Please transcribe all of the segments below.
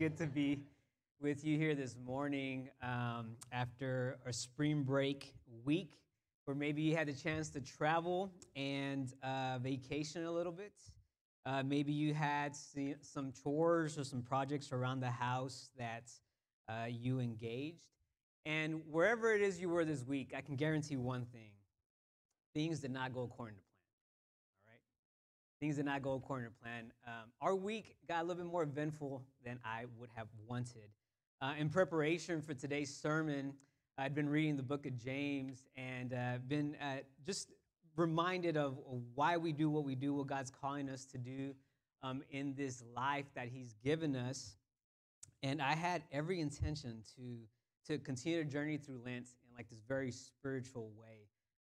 good to be with you here this morning um, after a spring break week where maybe you had the chance to travel and uh, vacation a little bit. Uh, maybe you had some chores or some projects around the house that uh, you engaged. And wherever it is you were this week, I can guarantee one thing things did not go according to? Things did not go according to plan. Um, our week got a little bit more eventful than I would have wanted. Uh, in preparation for today's sermon, I'd been reading the book of James and uh, been uh, just reminded of why we do what we do, what God's calling us to do um, in this life that He's given us. And I had every intention to, to continue to journey through Lent in like this very spiritual way.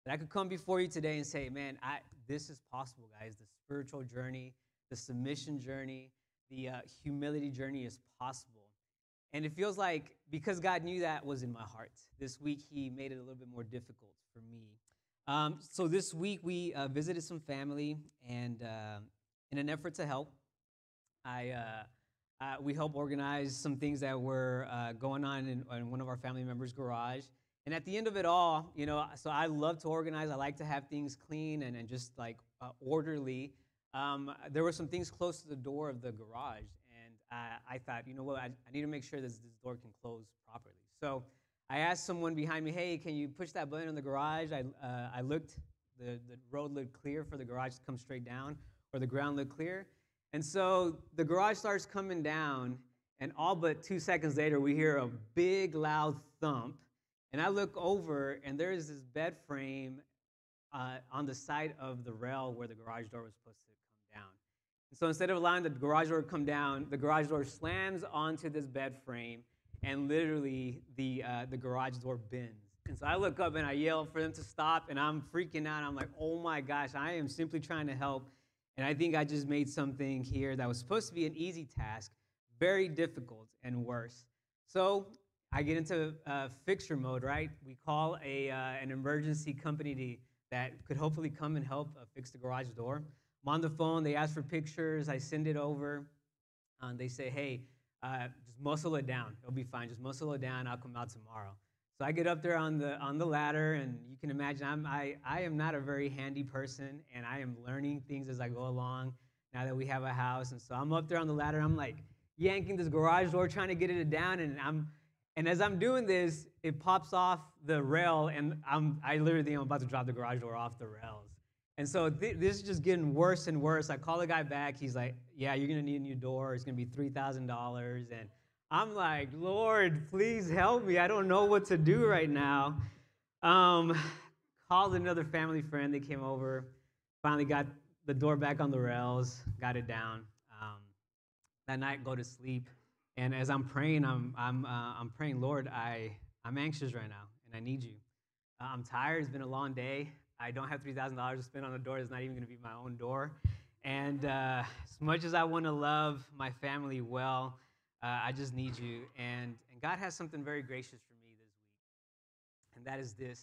That I could come before you today and say, man, I, this is possible, guys. The spiritual journey, the submission journey, the uh, humility journey is possible. And it feels like because God knew that was in my heart, this week He made it a little bit more difficult for me. Um, so this week we uh, visited some family, and uh, in an effort to help, I uh, uh we helped organize some things that were uh, going on in, in, one of our family members' garage. And at the end of it all, you know, so I love to organize. I like to have things clean and, and just like uh, orderly. Um, there were some things close to the door of the garage, And I, I thought, you know what, I, I need to make sure this, this door can close properly. So I asked someone behind me, hey, can you push that button in the garage? I, uh, I looked, the, the road looked clear for the garage to come straight down, or the ground looked clear. And so the garage starts coming down, and all but two seconds later, we hear a big, loud thump. And I look over, and there is this bed frame uh, on the side of the rail where the garage door was supposed to come down. And so instead of allowing the garage door to come down, the garage door slams onto this bed frame, and literally the, uh, the garage door bends. And so I look up and I yell for them to stop, and I'm freaking out. I'm like, oh my gosh, I am simply trying to help. And I think I just made something here that was supposed to be an easy task very difficult and worse. So I get into uh, fixture mode, right? We call a, uh, an emergency company to, that could hopefully come and help uh, fix the garage door. I'm on the phone. They ask for pictures. I send it over. and uh, they say, hey, uh, just muscle it down. It'll be fine. Just muscle it down. I'll come out tomorrow. So I get up there on the on the ladder, and you can imagine I'm, I I am not a very handy person, and I am learning things as I go along. Now that we have a house, and so I'm up there on the ladder. I'm like yanking this garage door, trying to get it down, and I'm and as I'm doing this, it pops off the rail, and I'm I literally I'm about to drop the garage door off the rails. And so th- this is just getting worse and worse. I call the guy back. He's like, "Yeah, you're gonna need a new door. It's gonna be three thousand dollars." And I'm like, "Lord, please help me. I don't know what to do right now." Um, called another family friend. They came over. Finally got the door back on the rails. Got it down. Um, that night, go to sleep. And as I'm praying, I'm I'm uh, I'm praying, Lord, I I'm anxious right now, and I need you. Uh, I'm tired. It's been a long day. I don't have $3,000 to spend on a door that's not even going to be my own door. And uh, as much as I want to love my family well, uh, I just need you. And, and God has something very gracious for me this week. And that is this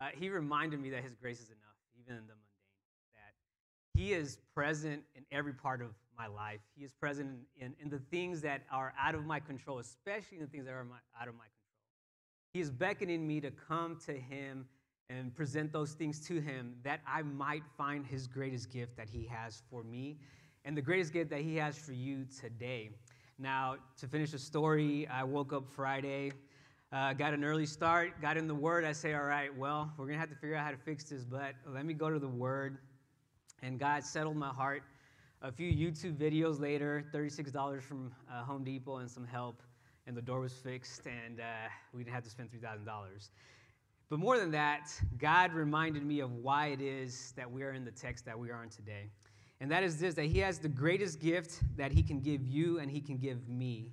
uh, He reminded me that His grace is enough, even in the mundane. That He is present in every part of my life. He is present in, in, in the things that are out of my control, especially in the things that are my, out of my control. He is beckoning me to come to Him and present those things to him that I might find his greatest gift that he has for me and the greatest gift that he has for you today. Now, to finish the story, I woke up Friday, uh, got an early start, got in the Word. I say, all right, well, we're going to have to figure out how to fix this, but let me go to the Word. And God settled my heart. A few YouTube videos later, $36 from uh, Home Depot and some help, and the door was fixed, and uh, we didn't have to spend $3,000. But more than that, God reminded me of why it is that we are in the text that we are in today. And that is this that He has the greatest gift that He can give you and He can give me.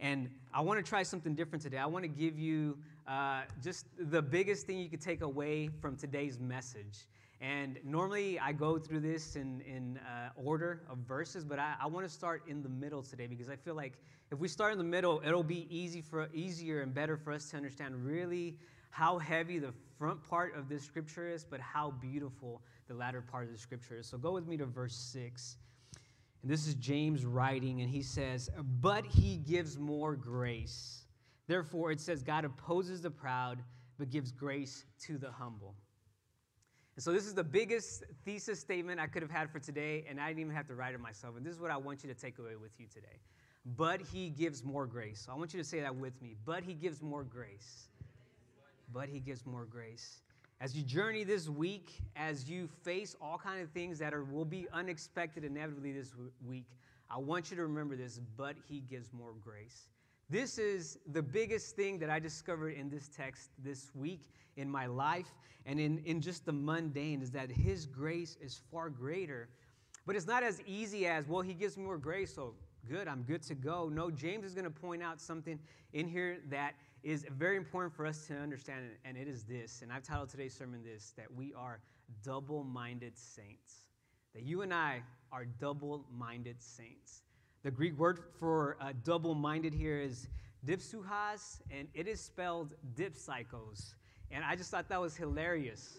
And I want to try something different today. I want to give you uh, just the biggest thing you could take away from today's message. And normally I go through this in, in uh, order of verses, but I, I want to start in the middle today because I feel like if we start in the middle, it'll be easy for, easier and better for us to understand really how heavy the front part of this scripture is, but how beautiful the latter part of the scripture is. So go with me to verse 6. And this is James writing, and he says, But he gives more grace. Therefore, it says, God opposes the proud, but gives grace to the humble. And so, this is the biggest thesis statement I could have had for today, and I didn't even have to write it myself. And this is what I want you to take away with you today. But he gives more grace. So I want you to say that with me. But he gives more grace. But he gives more grace. As you journey this week, as you face all kind of things that are, will be unexpected inevitably this week, I want you to remember this, but he gives more grace. This is the biggest thing that I discovered in this text this week in my life and in, in just the mundane is that his grace is far greater. But it's not as easy as, well, he gives me more grace, so good, I'm good to go. No, James is going to point out something in here that is very important for us to understand, and it is this. And I've titled today's sermon this that we are double minded saints. That you and I are double minded saints. The Greek word for uh, double minded here is dipsuchas, and it is spelled dipsychos. And I just thought that was hilarious.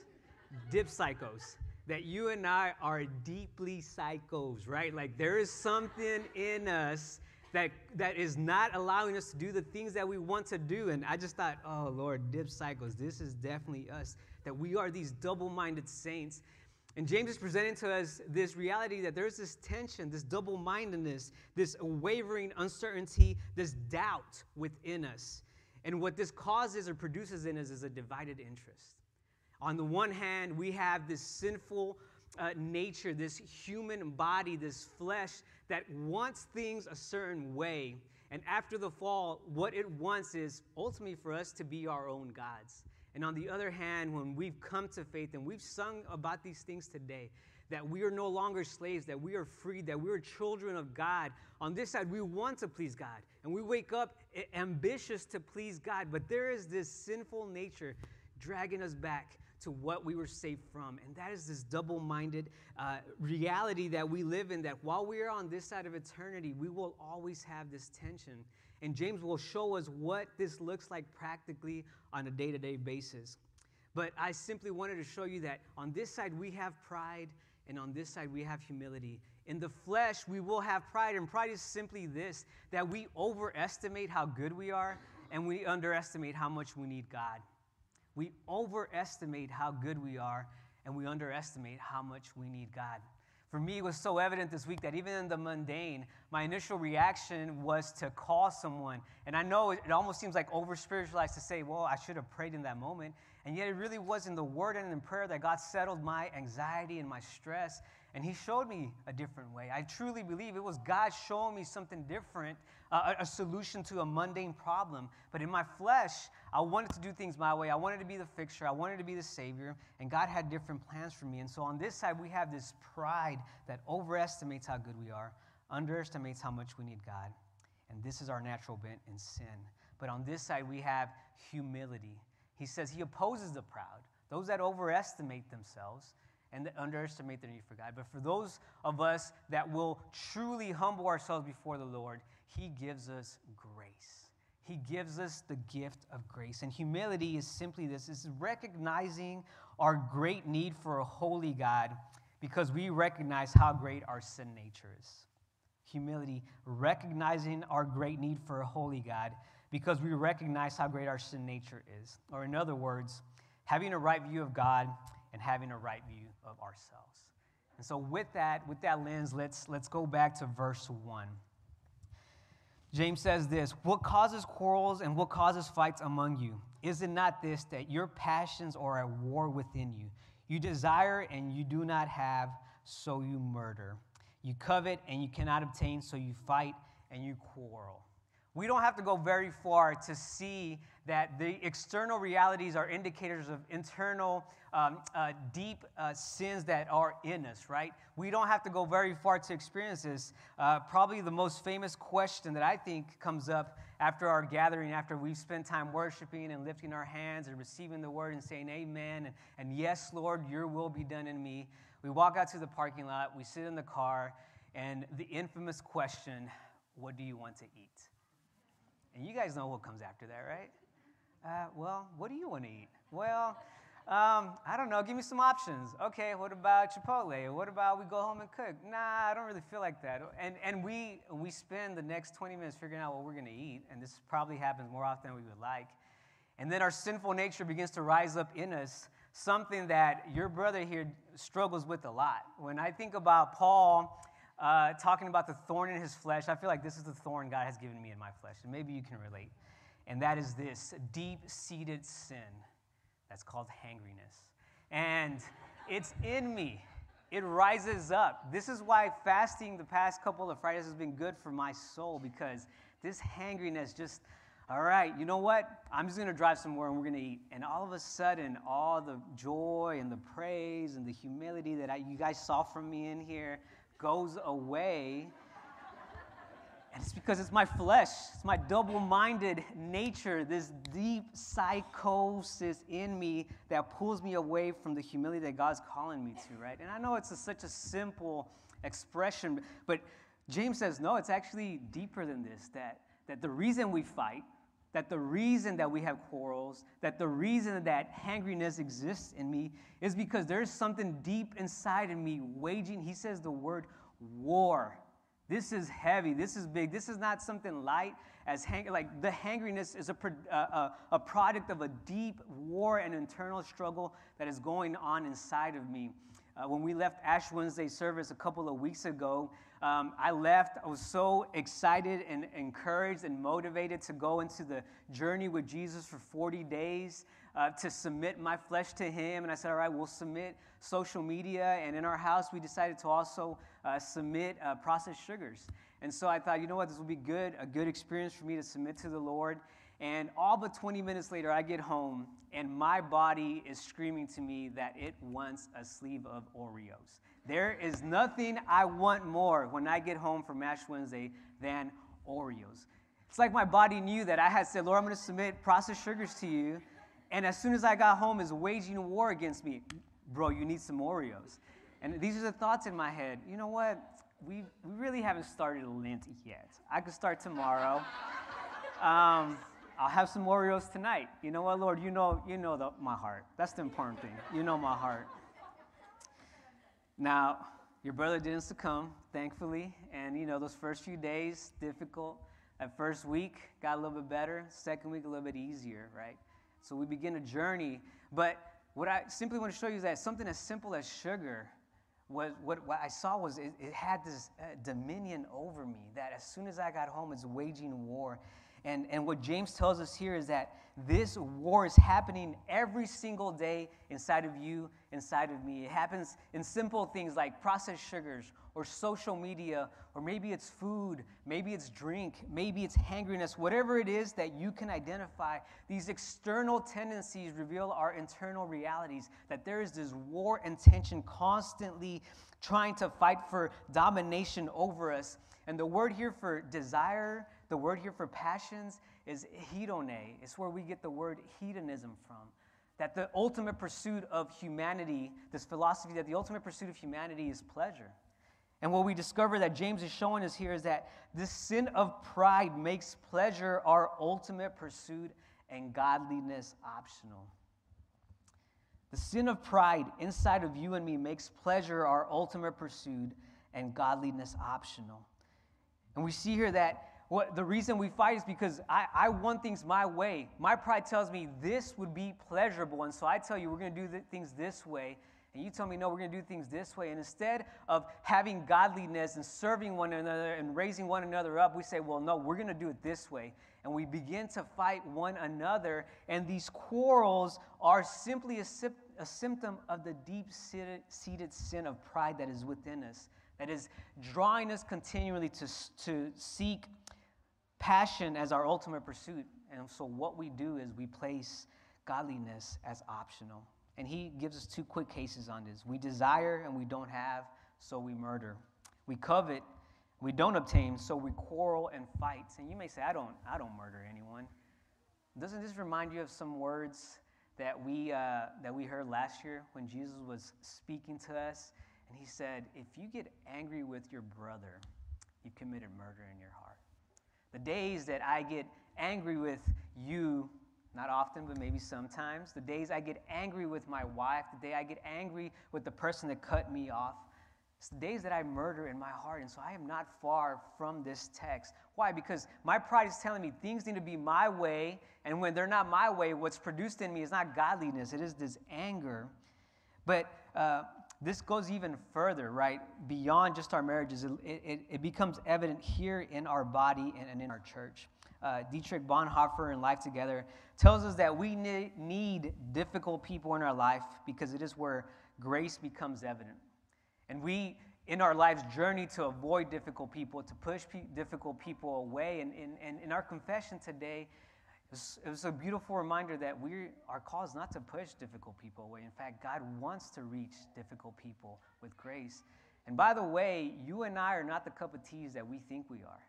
dipsychos. That you and I are deeply psychos, right? Like there is something in us that, that is not allowing us to do the things that we want to do. And I just thought, oh, Lord, dip cycles, this is definitely us, that we are these double minded saints. And James is presenting to us this reality that there's this tension, this double mindedness, this wavering uncertainty, this doubt within us. And what this causes or produces in us is a divided interest. On the one hand, we have this sinful uh, nature, this human body, this flesh that wants things a certain way. And after the fall, what it wants is ultimately for us to be our own gods. And on the other hand, when we've come to faith and we've sung about these things today, that we are no longer slaves, that we are free, that we are children of God. On this side, we want to please God. And we wake up ambitious to please God. But there is this sinful nature dragging us back to what we were saved from. And that is this double minded uh, reality that we live in that while we are on this side of eternity, we will always have this tension. And James will show us what this looks like practically on a day to day basis. But I simply wanted to show you that on this side we have pride, and on this side we have humility. In the flesh, we will have pride, and pride is simply this that we overestimate how good we are, and we underestimate how much we need God. We overestimate how good we are, and we underestimate how much we need God. For me, it was so evident this week that even in the mundane, my initial reaction was to call someone. And I know it, almost seems like over spiritualized to say, well, I should have prayed in that moment. And yet, it really was in the word and in prayer that God settled my anxiety and my stress. And He showed me a different way. I truly believe it was God showing me something different, uh, a solution to a mundane problem. But in my flesh, I wanted to do things my way. I wanted to be the fixer, I wanted to be the savior. And God had different plans for me. And so on this side, we have this pride that overestimates how good we are, underestimates how much we need God. And this is our natural bent in sin. But on this side, we have humility. He says he opposes the proud, those that overestimate themselves and underestimate their need for God. But for those of us that will truly humble ourselves before the Lord, he gives us grace. He gives us the gift of grace. And humility is simply this is recognizing our great need for a holy God because we recognize how great our sin nature is. Humility, recognizing our great need for a holy God because we recognize how great our sin nature is. Or, in other words, having a right view of God and having a right view of ourselves. And so, with that, with that lens, let's, let's go back to verse 1. James says this What causes quarrels and what causes fights among you? Is it not this, that your passions are at war within you? You desire and you do not have, so you murder. You covet and you cannot obtain, so you fight and you quarrel. We don't have to go very far to see that the external realities are indicators of internal, um, uh, deep uh, sins that are in us, right? We don't have to go very far to experience this. Uh, probably the most famous question that I think comes up after our gathering, after we've spent time worshiping and lifting our hands and receiving the word and saying, Amen, and, and yes, Lord, your will be done in me. We walk out to the parking lot, we sit in the car, and the infamous question, What do you want to eat? And you guys know what comes after that, right? Uh, well, what do you want to eat? Well, Um, I don't know. Give me some options. Okay, what about Chipotle? What about we go home and cook? Nah, I don't really feel like that. And, and we, we spend the next 20 minutes figuring out what we're going to eat, and this probably happens more often than we would like. And then our sinful nature begins to rise up in us, something that your brother here struggles with a lot. When I think about Paul uh, talking about the thorn in his flesh, I feel like this is the thorn God has given me in my flesh, and maybe you can relate. And that is this deep seated sin that's called hangriness. And it's in me. It rises up. This is why fasting the past couple of Fridays has been good for my soul because this hangriness just, all right, you know what? I'm just going to drive somewhere and we're going to eat. And all of a sudden, all the joy and the praise and the humility that I, you guys saw from me in here goes away and it's because it's my flesh, it's my double minded nature, this deep psychosis in me that pulls me away from the humility that God's calling me to, right? And I know it's a, such a simple expression, but James says, no, it's actually deeper than this that, that the reason we fight, that the reason that we have quarrels, that the reason that hangriness exists in me is because there's something deep inside of me waging, he says the word war this is heavy. This is big. This is not something light. As hang- like the hangriness is a, pro- uh, a, a product of a deep war and internal struggle that is going on inside of me. Uh, when we left Ash Wednesday service a couple of weeks ago, um, I left. I was so excited and encouraged and motivated to go into the journey with Jesus for 40 days uh, to submit my flesh to Him. And I said, All right, we'll submit social media. And in our house, we decided to also uh, submit uh, processed sugars. And so I thought, you know what, this will be good, a good experience for me to submit to the Lord. And all but 20 minutes later, I get home, and my body is screaming to me that it wants a sleeve of Oreos. There is nothing I want more when I get home from Ash Wednesday than Oreos. It's like my body knew that I had said, Lord, I'm going to submit processed sugars to you. And as soon as I got home, is waging war against me. Bro, you need some Oreos. And these are the thoughts in my head. You know what? We, we really haven't started Lent yet. I could start tomorrow. Um, I'll have some Oreos tonight. You know what, Lord? You know, you know the, my heart. That's the important thing. You know my heart. Now, your brother didn't succumb, thankfully. And, you know, those first few days, difficult. That first week got a little bit better. Second week, a little bit easier, right? So we begin a journey. But what I simply want to show you is that something as simple as sugar was what, what I saw was it, it had this uh, dominion over me that as soon as I got home, it's waging war. And, and what James tells us here is that this war is happening every single day inside of you, inside of me. It happens in simple things like processed sugars or social media, or maybe it's food, maybe it's drink, maybe it's hangriness, whatever it is that you can identify. These external tendencies reveal our internal realities, that there is this war and tension constantly trying to fight for domination over us. And the word here for desire, the word here for passions is hedone. It's where we get the word hedonism from. That the ultimate pursuit of humanity, this philosophy that the ultimate pursuit of humanity is pleasure. And what we discover that James is showing us here is that this sin of pride makes pleasure our ultimate pursuit and godliness optional. The sin of pride inside of you and me makes pleasure our ultimate pursuit and godliness optional. And we see here that what the reason we fight is because I, I want things my way. My pride tells me this would be pleasurable. And so I tell you, we're going to do things this way. And you tell me, no, we're going to do things this way. And instead of having godliness and serving one another and raising one another up, we say, well, no, we're going to do it this way. And we begin to fight one another. And these quarrels are simply a, a symptom of the deep seated sin of pride that is within us, that is drawing us continually to, to seek passion as our ultimate pursuit. And so what we do is we place godliness as optional. And he gives us two quick cases on this. We desire and we don't have, so we murder. We covet, we don't obtain, so we quarrel and fight. And you may say, I don't, I don't murder anyone. Doesn't this remind you of some words that we, uh, that we heard last year when Jesus was speaking to us? And he said, If you get angry with your brother, you've committed murder in your. The days that I get angry with you not often, but maybe sometimes. The days I get angry with my wife, the day I get angry with the person that cut me off. It's the days that I murder in my heart. And so I am not far from this text. Why? Because my pride is telling me things need to be my way. And when they're not my way, what's produced in me is not godliness, it is this anger. But uh, this goes even further, right? Beyond just our marriages, it, it, it becomes evident here in our body and, and in our church. Uh, Dietrich Bonhoeffer in Life Together tells us that we need difficult people in our life because it is where grace becomes evident. And we, in our life's journey to avoid difficult people, to push pe- difficult people away, and, in our confession today, was, it was, a beautiful reminder that we are called not to push difficult people away. In fact, God wants to reach difficult people with grace. And by the way, you and I are not the cup of teas that we think we are.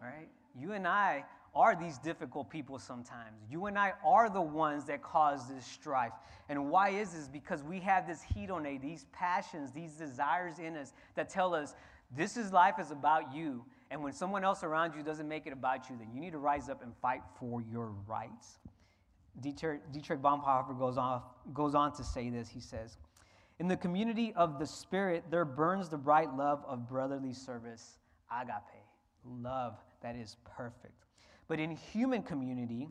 Right? You and I are these difficult people sometimes. You and I are the ones that cause this strife. And why is this? Because we have this heat hedone, these passions, these desires in us that tell us this is life is about you. And when someone else around you doesn't make it about you, then you need to rise up and fight for your rights. Dietrich, Bonhoeffer goes on, goes on to say this. He says, In the community of the Spirit, there burns the bright love of brotherly service, agape, love that is perfect. But in human community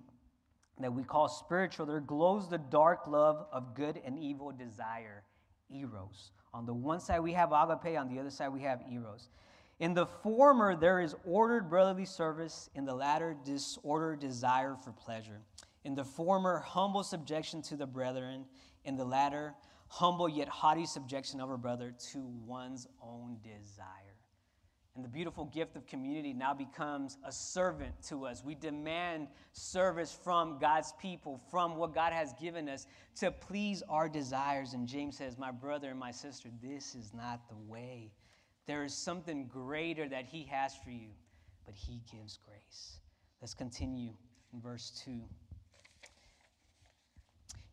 that we call spiritual, there glows the dark love of good and evil desire, eros. On the one side we have agape, on the other side we have eros. In the former, there is ordered brotherly service, in the latter, disordered desire for pleasure. In the former, humble subjection to the brethren, in the latter, humble yet haughty subjection of a brother to one's own desire. And the beautiful gift of community now becomes a servant to us. We demand service from God's people, from what God has given us to please our desires. And James says, My brother and my sister, this is not the way. There is something greater that He has for you, but He gives grace. Let's continue in verse 2.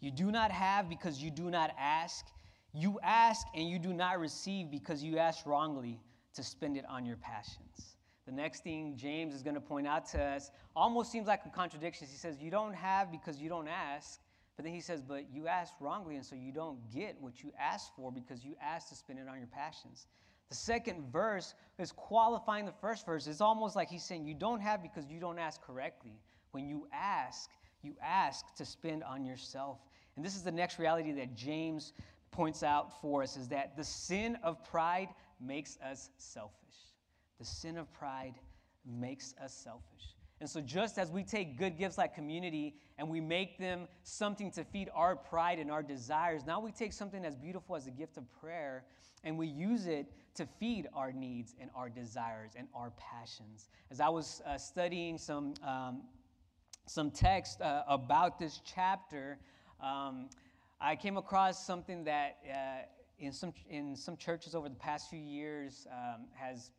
You do not have because you do not ask. You ask and you do not receive because you ask wrongly to spend it on your passions. The next thing James is going to point out to us almost seems like a contradiction. He says, You don't have because you don't ask. But then he says, But you ask wrongly, and so you don't get what you ask for because you ask to spend it on your passions. The second verse is qualifying the first verse. It's almost like he's saying, You don't have because you don't ask correctly. When you ask, you ask to spend on yourself. And this is the next reality that James points out for us is that the sin of pride makes us selfish. The sin of pride makes us selfish. And so, just as we take good gifts like community and we make them something to feed our pride and our desires, now we take something as beautiful as a gift of prayer and we use it to feed our needs and our desires and our passions. As I was uh, studying some, um, some text uh, about this chapter, um, I came across something that uh, in some, in some churches over the past few years um, has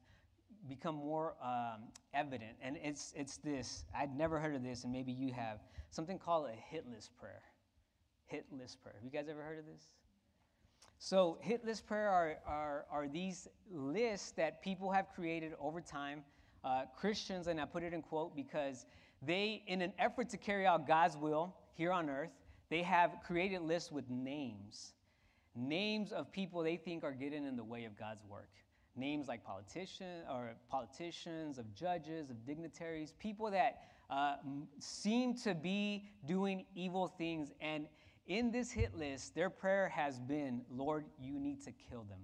become more um, evident. And it's, it's this I'd never heard of this, and maybe you have something called a hit list prayer. Hit list prayer. Have you guys ever heard of this? So, hit list prayer are, are, are these lists that people have created over time. Uh, Christians, and I put it in quote because they, in an effort to carry out God's will here on earth, they have created lists with names names of people they think are getting in the way of God's work. Names like politician or politicians, of judges, of dignitaries, people that uh, seem to be doing evil things. And in this hit list, their prayer has been, Lord, you need to kill them.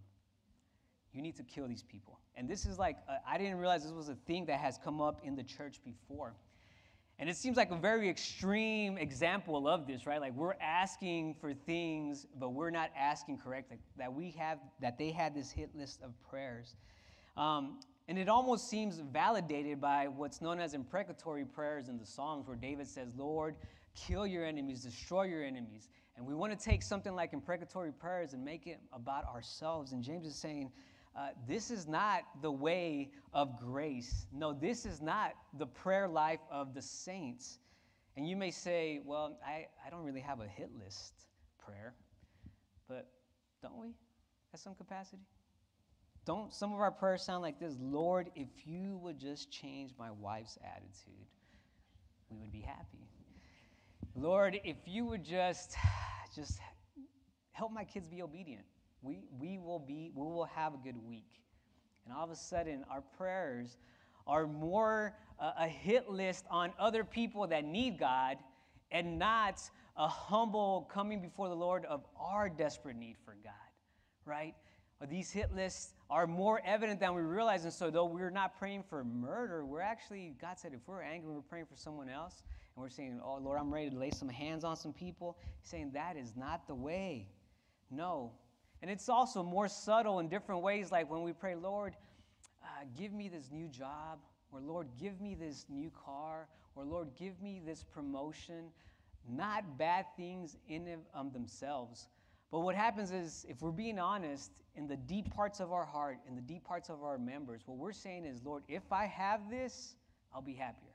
You need to kill these people. And this is like, uh, I didn't realize this was a thing that has come up in the church before. And it seems like a very extreme example of this, right? Like we're asking for things, but we're not asking correctly. That we have, that they had this hit list of prayers. Um, and it almost seems validated by what's known as imprecatory prayers in the Psalms, where David says, Lord, kill your enemies, destroy your enemies. And we want to take something like imprecatory prayers and make it about ourselves. And James is saying, uh, this is not the way of grace. No, this is not the prayer life of the saints. And you may say, well, I, I don't really have a hit list prayer, but don't we at some capacity? Don't some of our prayers sound like this Lord, if you would just change my wife's attitude, we would be happy. Lord, if you would just, just help my kids be obedient, we, we will be, we will have a good week. And all of a sudden, our prayers are more uh, a hit list on other people that need God and not a humble coming before the Lord of our desperate need for God, right? These hit lists are more evident than we realize. And so, though we're not praying for murder, we're actually, God said, if we're angry, we're praying for someone else, and we're saying, Oh, Lord, I'm ready to lay some hands on some people, He's saying that is not the way. No. And it's also more subtle in different ways, like when we pray, Lord, uh, give me this new job, or Lord, give me this new car, or Lord, give me this promotion. Not bad things in themselves. But what happens is, if we're being honest, in the deep parts of our heart, in the deep parts of our members, what we're saying is, Lord, if I have this, I'll be happier.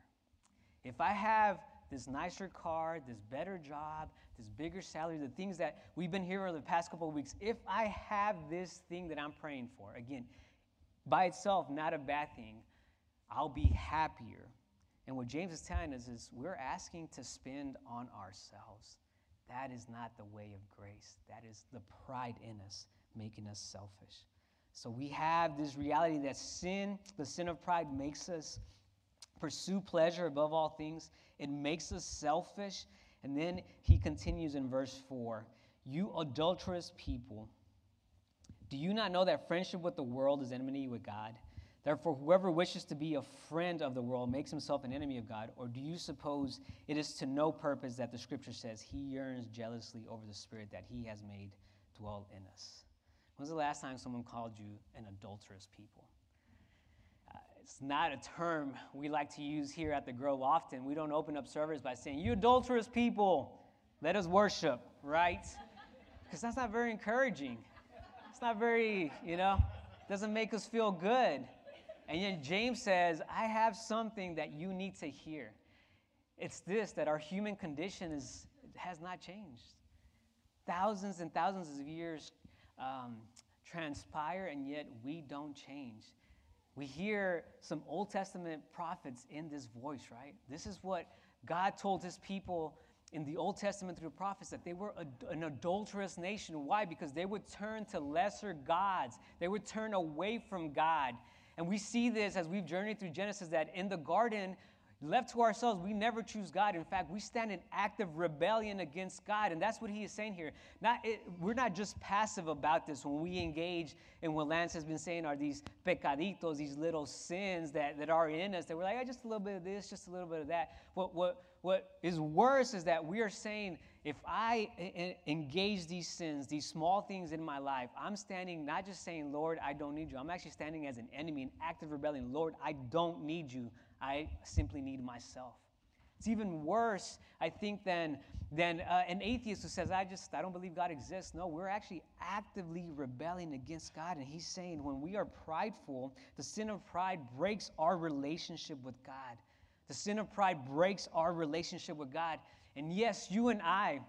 If I have this nicer car, this better job, this bigger salary, the things that we've been hearing over the past couple of weeks, if I have this thing that I'm praying for, again, by itself, not a bad thing, I'll be happier. And what James is telling us is we're asking to spend on ourselves. That is not the way of grace. That is the pride in us, making us selfish. So we have this reality that sin, the sin of pride, makes us pursue pleasure above all things. It makes us selfish. And then he continues in verse 4 You adulterous people, do you not know that friendship with the world is enmity with God? Therefore, whoever wishes to be a friend of the world makes himself an enemy of God. Or do you suppose it is to no purpose that the scripture says he yearns jealously over the spirit that he has made dwell in us? When's the last time someone called you an adulterous people? It's not a term we like to use here at the Grove often. We don't open up service by saying, You adulterous people, let us worship, right? Because that's not very encouraging. It's not very, you know, doesn't make us feel good. And yet James says, I have something that you need to hear. It's this that our human condition is, has not changed. Thousands and thousands of years um, transpire, and yet we don't change. We hear some Old Testament prophets in this voice, right? This is what God told his people in the Old Testament through prophets that they were a, an adulterous nation. Why? Because they would turn to lesser gods, they would turn away from God. And we see this as we've journeyed through Genesis that in the garden, left to ourselves, we never choose God. In fact, we stand in active rebellion against God. And that's what he is saying here. Not, it, we're not just passive about this when we engage in what Lance has been saying are these pecaditos, these little sins that, that are in us that we're like, oh, just a little bit of this, just a little bit of that. What, what, what is worse is that we are saying, if I eh, eh, engage these sins, these small things in my life, I'm standing not just saying, Lord, I don't need you. I'm actually standing as an enemy in active rebellion. Lord, I don't need you. I simply need myself. It's even worse, I think, than, than uh, an atheist who says, I just, I don't believe God exists. No, we're actually actively rebelling against God. And he's saying when we are prideful, the sin of pride breaks our relationship with God. The sin of pride breaks our relationship with God. And yes, you and I,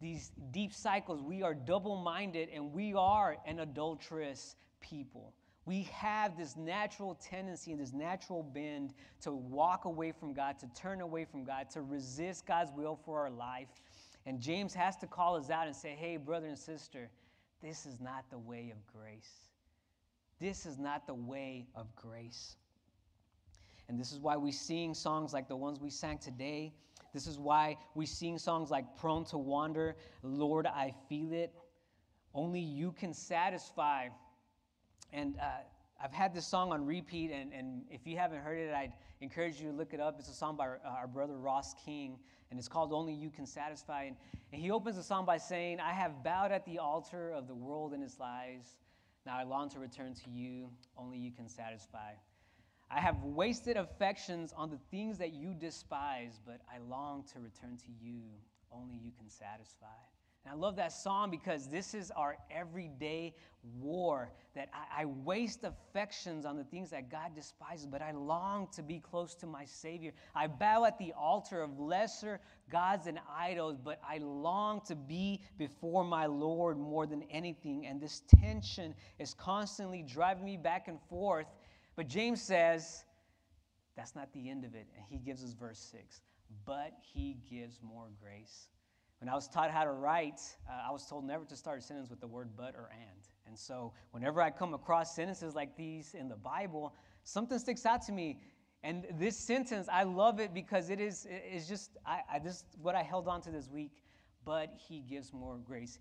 these deep cycles, we are double minded and we are an adulterous people. We have this natural tendency and this natural bend to walk away from God, to turn away from God, to resist God's will for our life. And James has to call us out and say, hey, brother and sister, this is not the way of grace. This is not the way of grace. And this is why we sing songs like the ones we sang today this is why we sing songs like Prone to Wander, Lord, I Feel It. Only you can satisfy. And uh, I've had this song on repeat, and, and if you haven't heard it, I'd encourage you to look it up. It's a song by our, uh, our brother Ross King, and it's called Only You Can Satisfy. And, and he opens the song by saying, I have bowed at the altar of the world and its lies. Now I long to return to you. Only you can satisfy. I have wasted affections on the things that you despise, but I long to return to you. Only you can satisfy. And I love that song because this is our everyday war that I, I, waste affections on the things that God despises, but I long to be close to my Savior. I bow at the altar of lesser gods and idols, but I long to be before my Lord more than anything. And this tension is constantly driving me back and forth but James says that's not the end of it. And he gives us verse 6. but he gives more grace. When I was taught how to write, uh, I was told never to start a sentence with the word but or and. And so whenever I come across sentences like these in the Bible, something sticks out to me. And this sentence, I love it because it is it's just I, I what I held on to this week. But he gives more grace.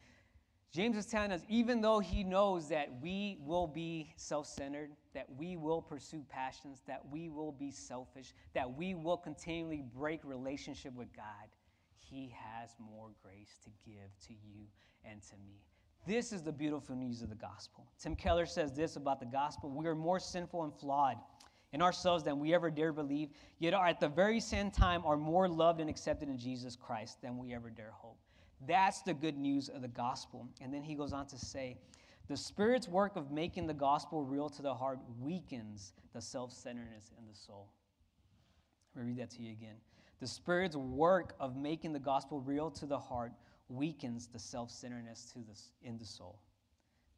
James is telling us, even though he knows that we will be self centered, that we will pursue passions, that we will be selfish, that we will continually break relationship with God, he has more grace to give to you and to me. This is the beautiful news of the gospel. Tim Keller says this about the gospel We are more sinful and flawed in ourselves than we ever dare believe, yet are at the very same time are more loved and accepted in Jesus Christ than we ever dare hope. That's the good news of the gospel. And then he goes on to say, the Spirit's work of making the gospel real to the heart weakens the self centeredness in the soul. Let me read that to you again. The Spirit's work of making the gospel real to the heart weakens the self centeredness in the soul.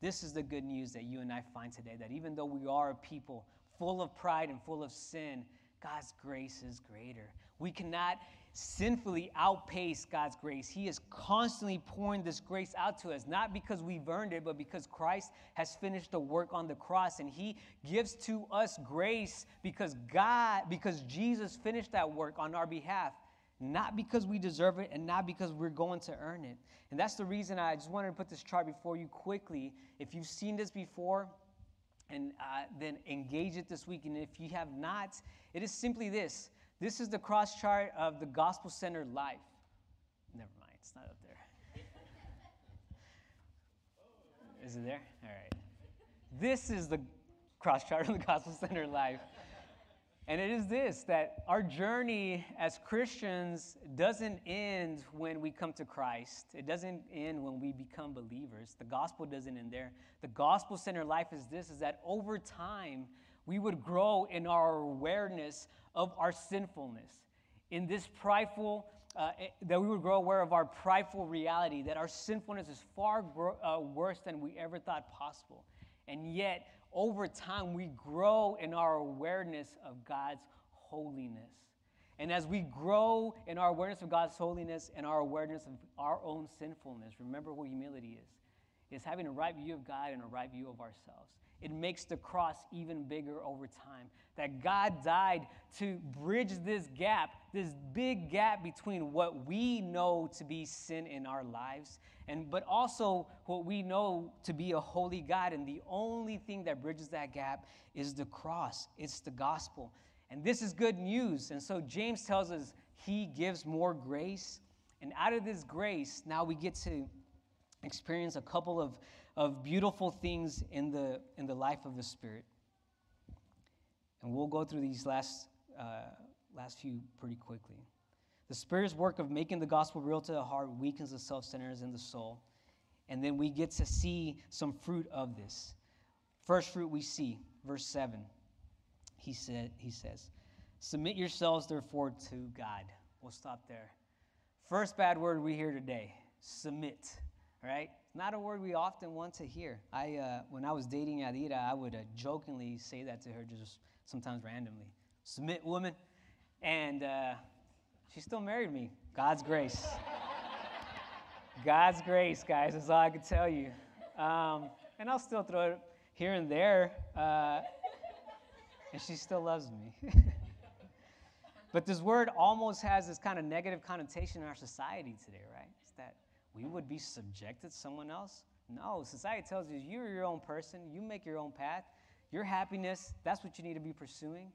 This is the good news that you and I find today that even though we are a people full of pride and full of sin, God's grace is greater. We cannot sinfully outpace God's grace. He is constantly pouring this grace out to us, not because we've earned it, but because Christ has finished the work on the cross. And He gives to us grace because God, because Jesus finished that work on our behalf, not because we deserve it and not because we're going to earn it. And that's the reason I just wanted to put this chart before you quickly. If you've seen this before, and uh, then engage it this week. And if you have not, it is simply this this is the cross chart of the gospel centered life. Never mind, it's not up there. Is it there? All right. This is the cross chart of the gospel centered life. And it is this that our journey as Christians doesn't end when we come to Christ. It doesn't end when we become believers. The gospel doesn't end there. The gospel centered life is this is that over time we would grow in our awareness of our sinfulness. In this prideful, uh, eh, that we would grow aware of our prideful reality, that our sinfulness is far gro- uh, worse than we ever thought possible. And yet, over time, we grow in our awareness of God's holiness. And as we grow in our awareness of God's holiness and our awareness of our own sinfulness, remember what humility is. It's having a right view of God and a right view of ourselves it makes the cross even bigger over time. That God died to bridge this gap, this big gap between what we know to be sin in our lives, and but also what we know to be a holy God. And the only thing that bridges that gap is the cross. It's the gospel. And this is good news. And so James tells us he gives more grace. And out of this grace, now we get to experience a couple of of beautiful things in the, in the life of the Spirit. And we'll go through these last, uh, last few pretty quickly. The Spirit's work of making the gospel real to the heart weakens the self centeredness in the soul. And then we get to see some fruit of this. First fruit we see, verse 7. He, said, he says, Submit yourselves, therefore, to God. We'll stop there. First bad word we hear today submit, right? Not a word we often want to hear. I, uh, when I was dating Adira, I would uh, jokingly say that to her just sometimes randomly. Submit, woman. And uh, she still married me. God's grace. God's grace, guys, is all I can tell you. Um, and I'll still throw it here and there. Uh, and she still loves me. but this word almost has this kind of negative connotation in our society today, right? We would be subjected to someone else? No, society tells you you're your own person, you make your own path. Your happiness, that's what you need to be pursuing.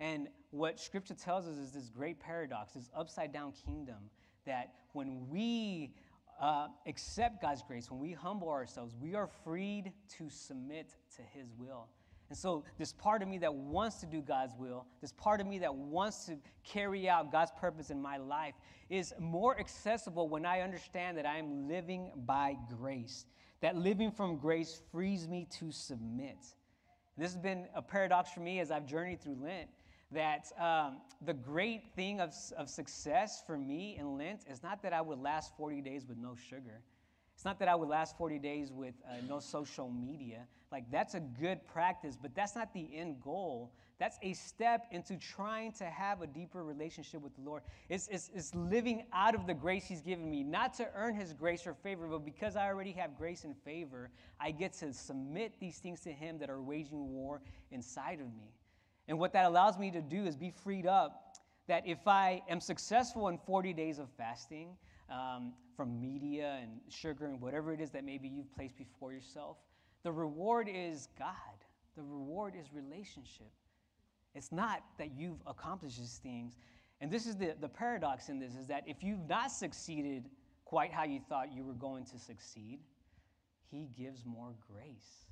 And what scripture tells us is this great paradox, this upside down kingdom that when we uh, accept God's grace, when we humble ourselves, we are freed to submit to His will. And so, this part of me that wants to do God's will, this part of me that wants to carry out God's purpose in my life, is more accessible when I understand that I am living by grace. That living from grace frees me to submit. This has been a paradox for me as I've journeyed through Lent. That um, the great thing of, of success for me in Lent is not that I would last 40 days with no sugar it's not that I would last 40 days with uh, no social media. Like, that's a good practice, but that's not the end goal. That's a step into trying to have a deeper relationship with the Lord. It's, it's, it's living out of the grace He's given me, not to earn His grace or favor, but because I already have grace and favor, I get to submit these things to Him that are waging war inside of me. And what that allows me to do is be freed up that if I am successful in 40 days of fasting um, from media and sugar and whatever it is that maybe you've placed before yourself, the reward is God. The reward is relationship. It's not that you've accomplished these things. And this is the, the paradox in this is that if you've not succeeded quite how you thought you were going to succeed, He gives more grace.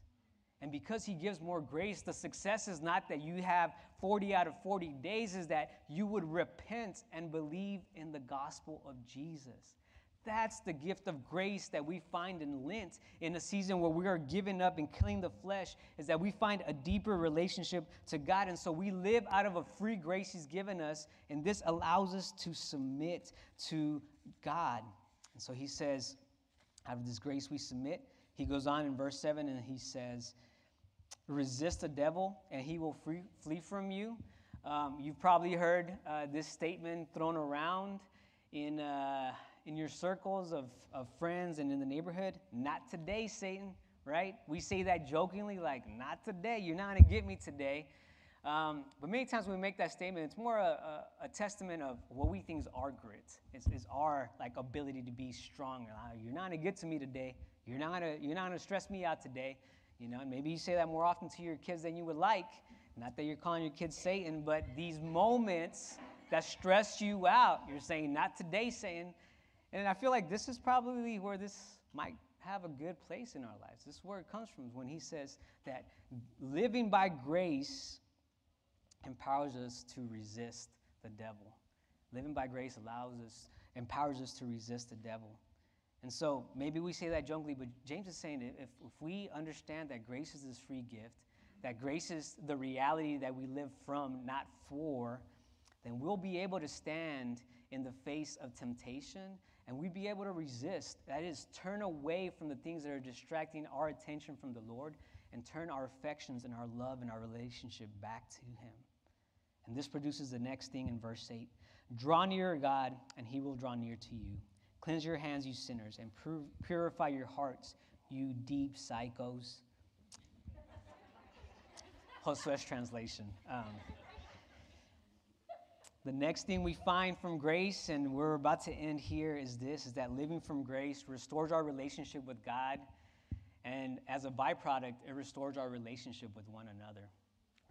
And because He gives more grace, the success is not that you have 40 out of 40 days, is that you would repent and believe in the gospel of Jesus. That's the gift of grace that we find in Lent in a season where we are giving up and killing the flesh, is that we find a deeper relationship to God. And so we live out of a free grace He's given us, and this allows us to submit to God. And so He says, out of this grace we submit. He goes on in verse 7 and He says, resist the devil and he will free, flee from you. Um, you've probably heard uh, this statement thrown around in. Uh, in your circles of, of friends and in the neighborhood, not today, Satan, right? We say that jokingly, like, not today. You're not going to get me today. Um, but many times when we make that statement, it's more a, a, a testament of what we think is our grit. It's, it's, our like ability to be strong. Uh, you're not to get to me today. You're not to you're not to stress me out today. You know, and maybe you say that more often to your kids than you would like. Not that you're calling your kids Satan, but these moments that stress you out, you're saying, not today, Satan. And I feel like this is probably where this might have a good place in our lives. This is where it comes from when he says that living by grace empowers us to resist the devil. Living by grace allows us, empowers us to resist the devil. And so maybe we say that jokingly, but James is saying if, if we understand that grace is this free gift, that grace is the reality that we live from, not for, then we'll be able to stand in the face of temptation and we'd be able to resist. That is, turn away from the things that are distracting our attention from the Lord and turn our affections and our love and our relationship back to Him. And this produces the next thing in verse 8 Draw near God, and He will draw near to you. Cleanse your hands, you sinners, and purify your hearts, you dipsychos. Post translation. Um, the next thing we find from grace, and we're about to end here, is this is that living from grace restores our relationship with God. And as a byproduct, it restores our relationship with one another.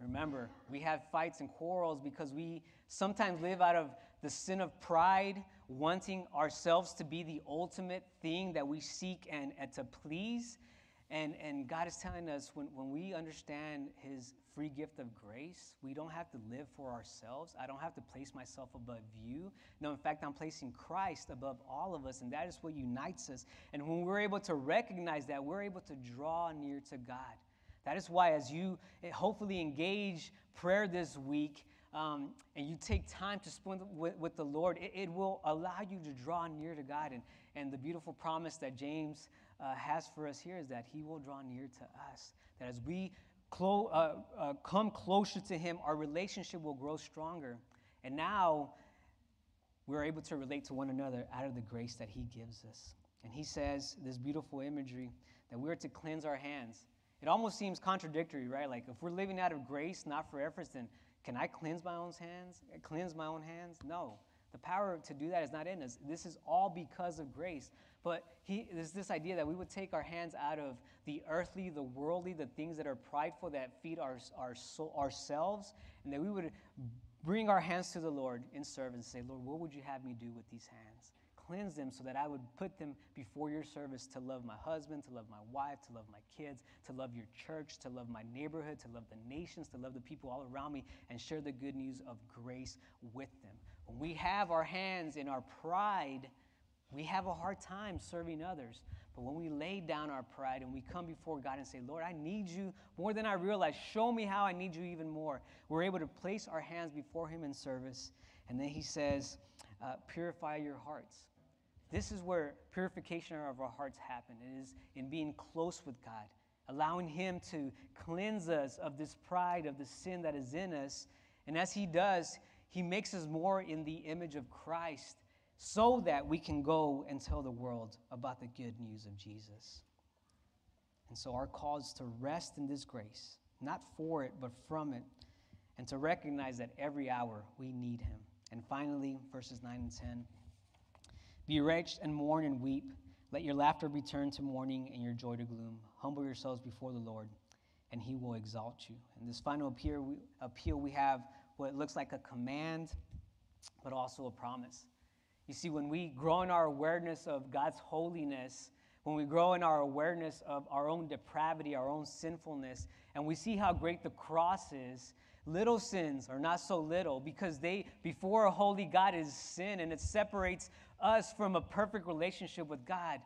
Remember, we have fights and quarrels because we sometimes live out of the sin of pride, wanting ourselves to be the ultimate thing that we seek and, and to please. And, and God is telling us when, when we understand His free gift of grace, we don't have to live for ourselves. I don't have to place myself above you. No, in fact, I'm placing Christ above all of us, and that is what unites us. And when we're able to recognize that, we're able to draw near to God. That is why, as you eh, hopefully engage prayer this week, um, and you take time to spend with, with the Lord, it, it, will allow you to draw near to God. And, and the beautiful promise that James uh, has for us here is that He will draw near to us. That as we clo- uh, uh, come closer to Him, our relationship will grow stronger. And now we're able to relate to one another out of the grace that He gives us. And He says this beautiful imagery that we're to cleanse our hands. It almost seems contradictory, right? Like if we're living out of grace, not for efforts, then can I cleanse my own hands? Cleanse my own hands? No. The power to do that is not in us. This is all because of grace. But he, there's this idea that we would take our hands out of the earthly, the worldly, the things that are prideful that feed our, our soul, ourselves, and that we would bring our hands to the Lord in service and say, Lord, what would you have me do with these hands? Cleanse them so that I would put them before your service to love my husband, to love my wife, to love my kids, to love your church, to love my neighborhood, to love the nations, to love the people all around me, and share the good news of grace with them. When we have our hands in our pride, we have a hard time serving others. But when we lay down our pride and we come before God and say, Lord, I need you more than I realize, show me how I need you even more, we're able to place our hands before Him in service. And then He says, uh, purify your hearts. This is where purification of our hearts happen. It is in being close with God. allowing Him to cleanse us of this pride, of the sin that is in us. And as He does, He makes us more in the image of Christ so that we can go and tell the world about the good news of Jesus. And so our call is to rest in this grace, not for it, but from it, and to recognize that every hour we need Him. And finally, verses 9 and 10 Be wretched and mourn and weep. Let your laughter be turned to mourning and your joy to gloom. Humble yourselves before the Lord, and He will exalt you. In this final appeal, we, appeal, we have what looks like a command, but also a promise. You see, when we grow in our awareness of God's holiness, when we grow in our awareness of our own depravity, our own sinfulness, and we see how great the cross is, little sins are not so little because they, before a holy God, is sin and it separates us from a perfect relationship with God.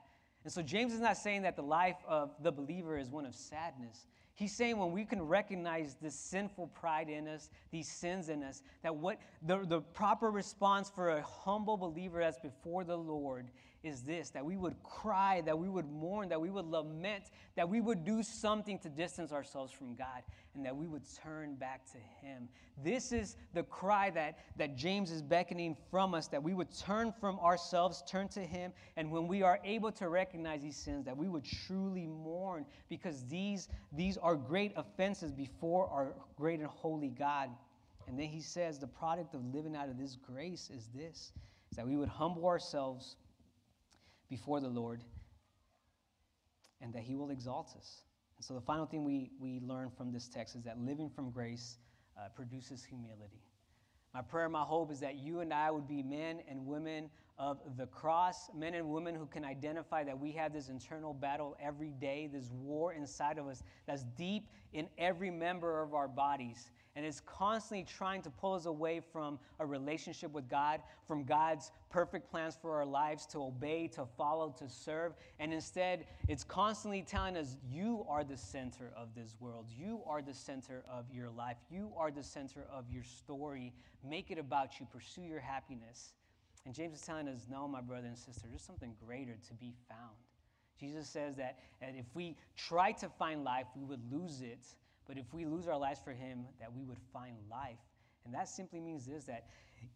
And so James is not saying that the life of the believer is one of sadness. He's saying when we can recognize this sinful pride in us, these sins in us, that what the, the proper response for a humble believer that's before the Lord is this that we would cry, that we would mourn, that we would lament, that we would do something to distance ourselves from God, and that we would turn back to Him. This is the cry that, that James is beckoning from us, that we would turn from ourselves, turn to Him, and when we are able to recognize these sins, that we would truly mourn, because these, these are great offenses before our great and holy God. And then he says the product of living out of this grace is this is that we would humble ourselves before the Lord and that He will exalt us. And so, the final thing we, we learn from this text is that living from grace uh, produces humility. My prayer, my hope is that you and I would be men and women of the cross, men and women who can identify that we have this internal battle every day, this war inside of us that's deep in every member of our bodies and is constantly trying to pull us away from a relationship with God, from God's perfect plans for our lives to obey, to follow, to serve. And instead, it's constantly telling us, You are the center of this world. You are the center of your life. You are the center of your story. Make it about you. Pursue your happiness. And James is telling us, No, my brother and sister, there's something greater to be found. Jesus says that, that if we try to find life, we would lose it. But if we lose our lives for him, that we would find life. And that simply means this that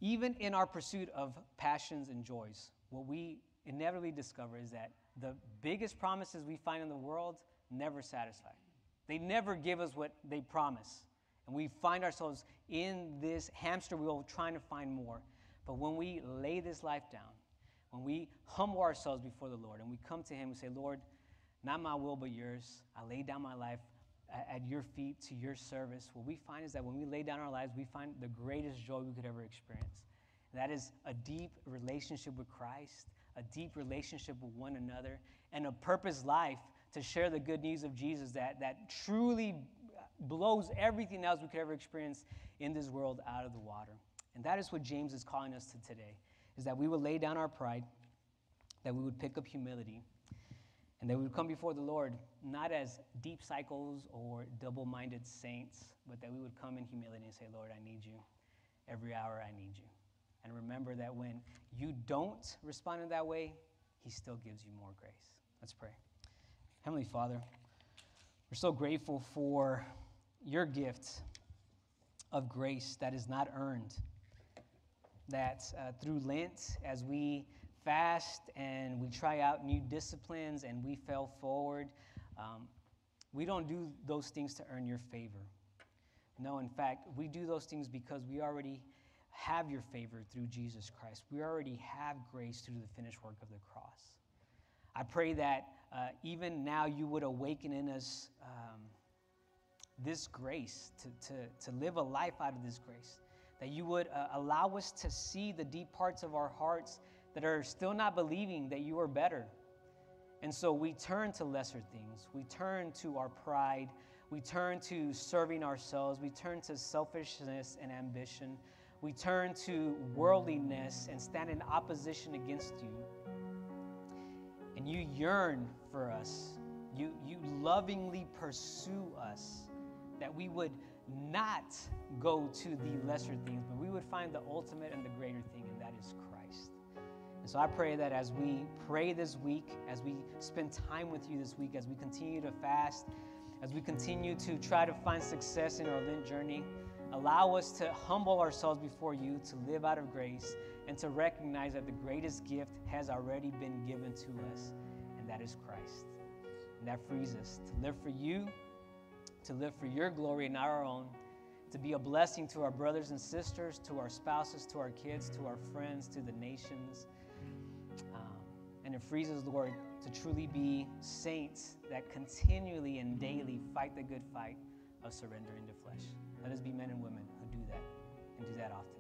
even in our pursuit of passions and joys, what we inevitably discover is that the biggest promises we find in the world never satisfy. They never give us what they promise. And we find ourselves in this hamster wheel trying to find more. But when we lay this life down, when we humble ourselves before the Lord and we come to Him and say, Lord, not my will but yours, I lay down my life at your feet to your service, what we find is that when we lay down our lives, we find the greatest joy we could ever experience. And that is a deep relationship with Christ, a deep relationship with one another, and a purpose life to share the good news of Jesus that, that truly blows everything else we could ever experience in this world out of the water. And that is what James is calling us to today, is that we would lay down our pride, that we would pick up humility, and that we would come before the Lord not as dipsychos or double minded saints, but that we would come in humility and say, Lord, I need you. Every hour, I need you. And remember that when you don't respond in that way, He still gives you more grace. Let's pray. Heavenly Father, we're so grateful for your gift of grace that is not earned. That uh, through Lent, as we fast and we try out new disciplines and we fail forward. Um, we don't do those things to earn your favor. No, in fact, we do those things because we already have your favor through Jesus Christ. We already have grace through the finished work of the cross. I pray that uh, even now you would awaken in us um, this grace to, to, to live a life out of this grace. That you would uh, allow us to see the deep parts of our hearts that are still not believing that you are better. And so we turn to lesser things. We turn to our pride. We turn to serving ourselves. We turn to selfishness and ambition. We turn to worldliness and stand in opposition against you. And you yearn for us. You, you lovingly pursue us that we would not go to the lesser things, but we would find the ultimate and the greater thing, and that is Christ. And so I pray that as we pray this week, as we spend time with you this week, as we continue to fast, as we continue to try to find success in our Lent journey, allow us to humble ourselves before you, to live out of grace, and to recognize that the greatest gift has already been given to us, and that is Christ. And that frees us to live for you, to live for your glory and not our own, to be a blessing to our brothers and sisters, to our spouses, to our kids, to our friends, to the nations. And it frees us, Lord, to truly be saints that continually and daily fight the good fight of surrendering to flesh. Let us be men and women who do that and do that often.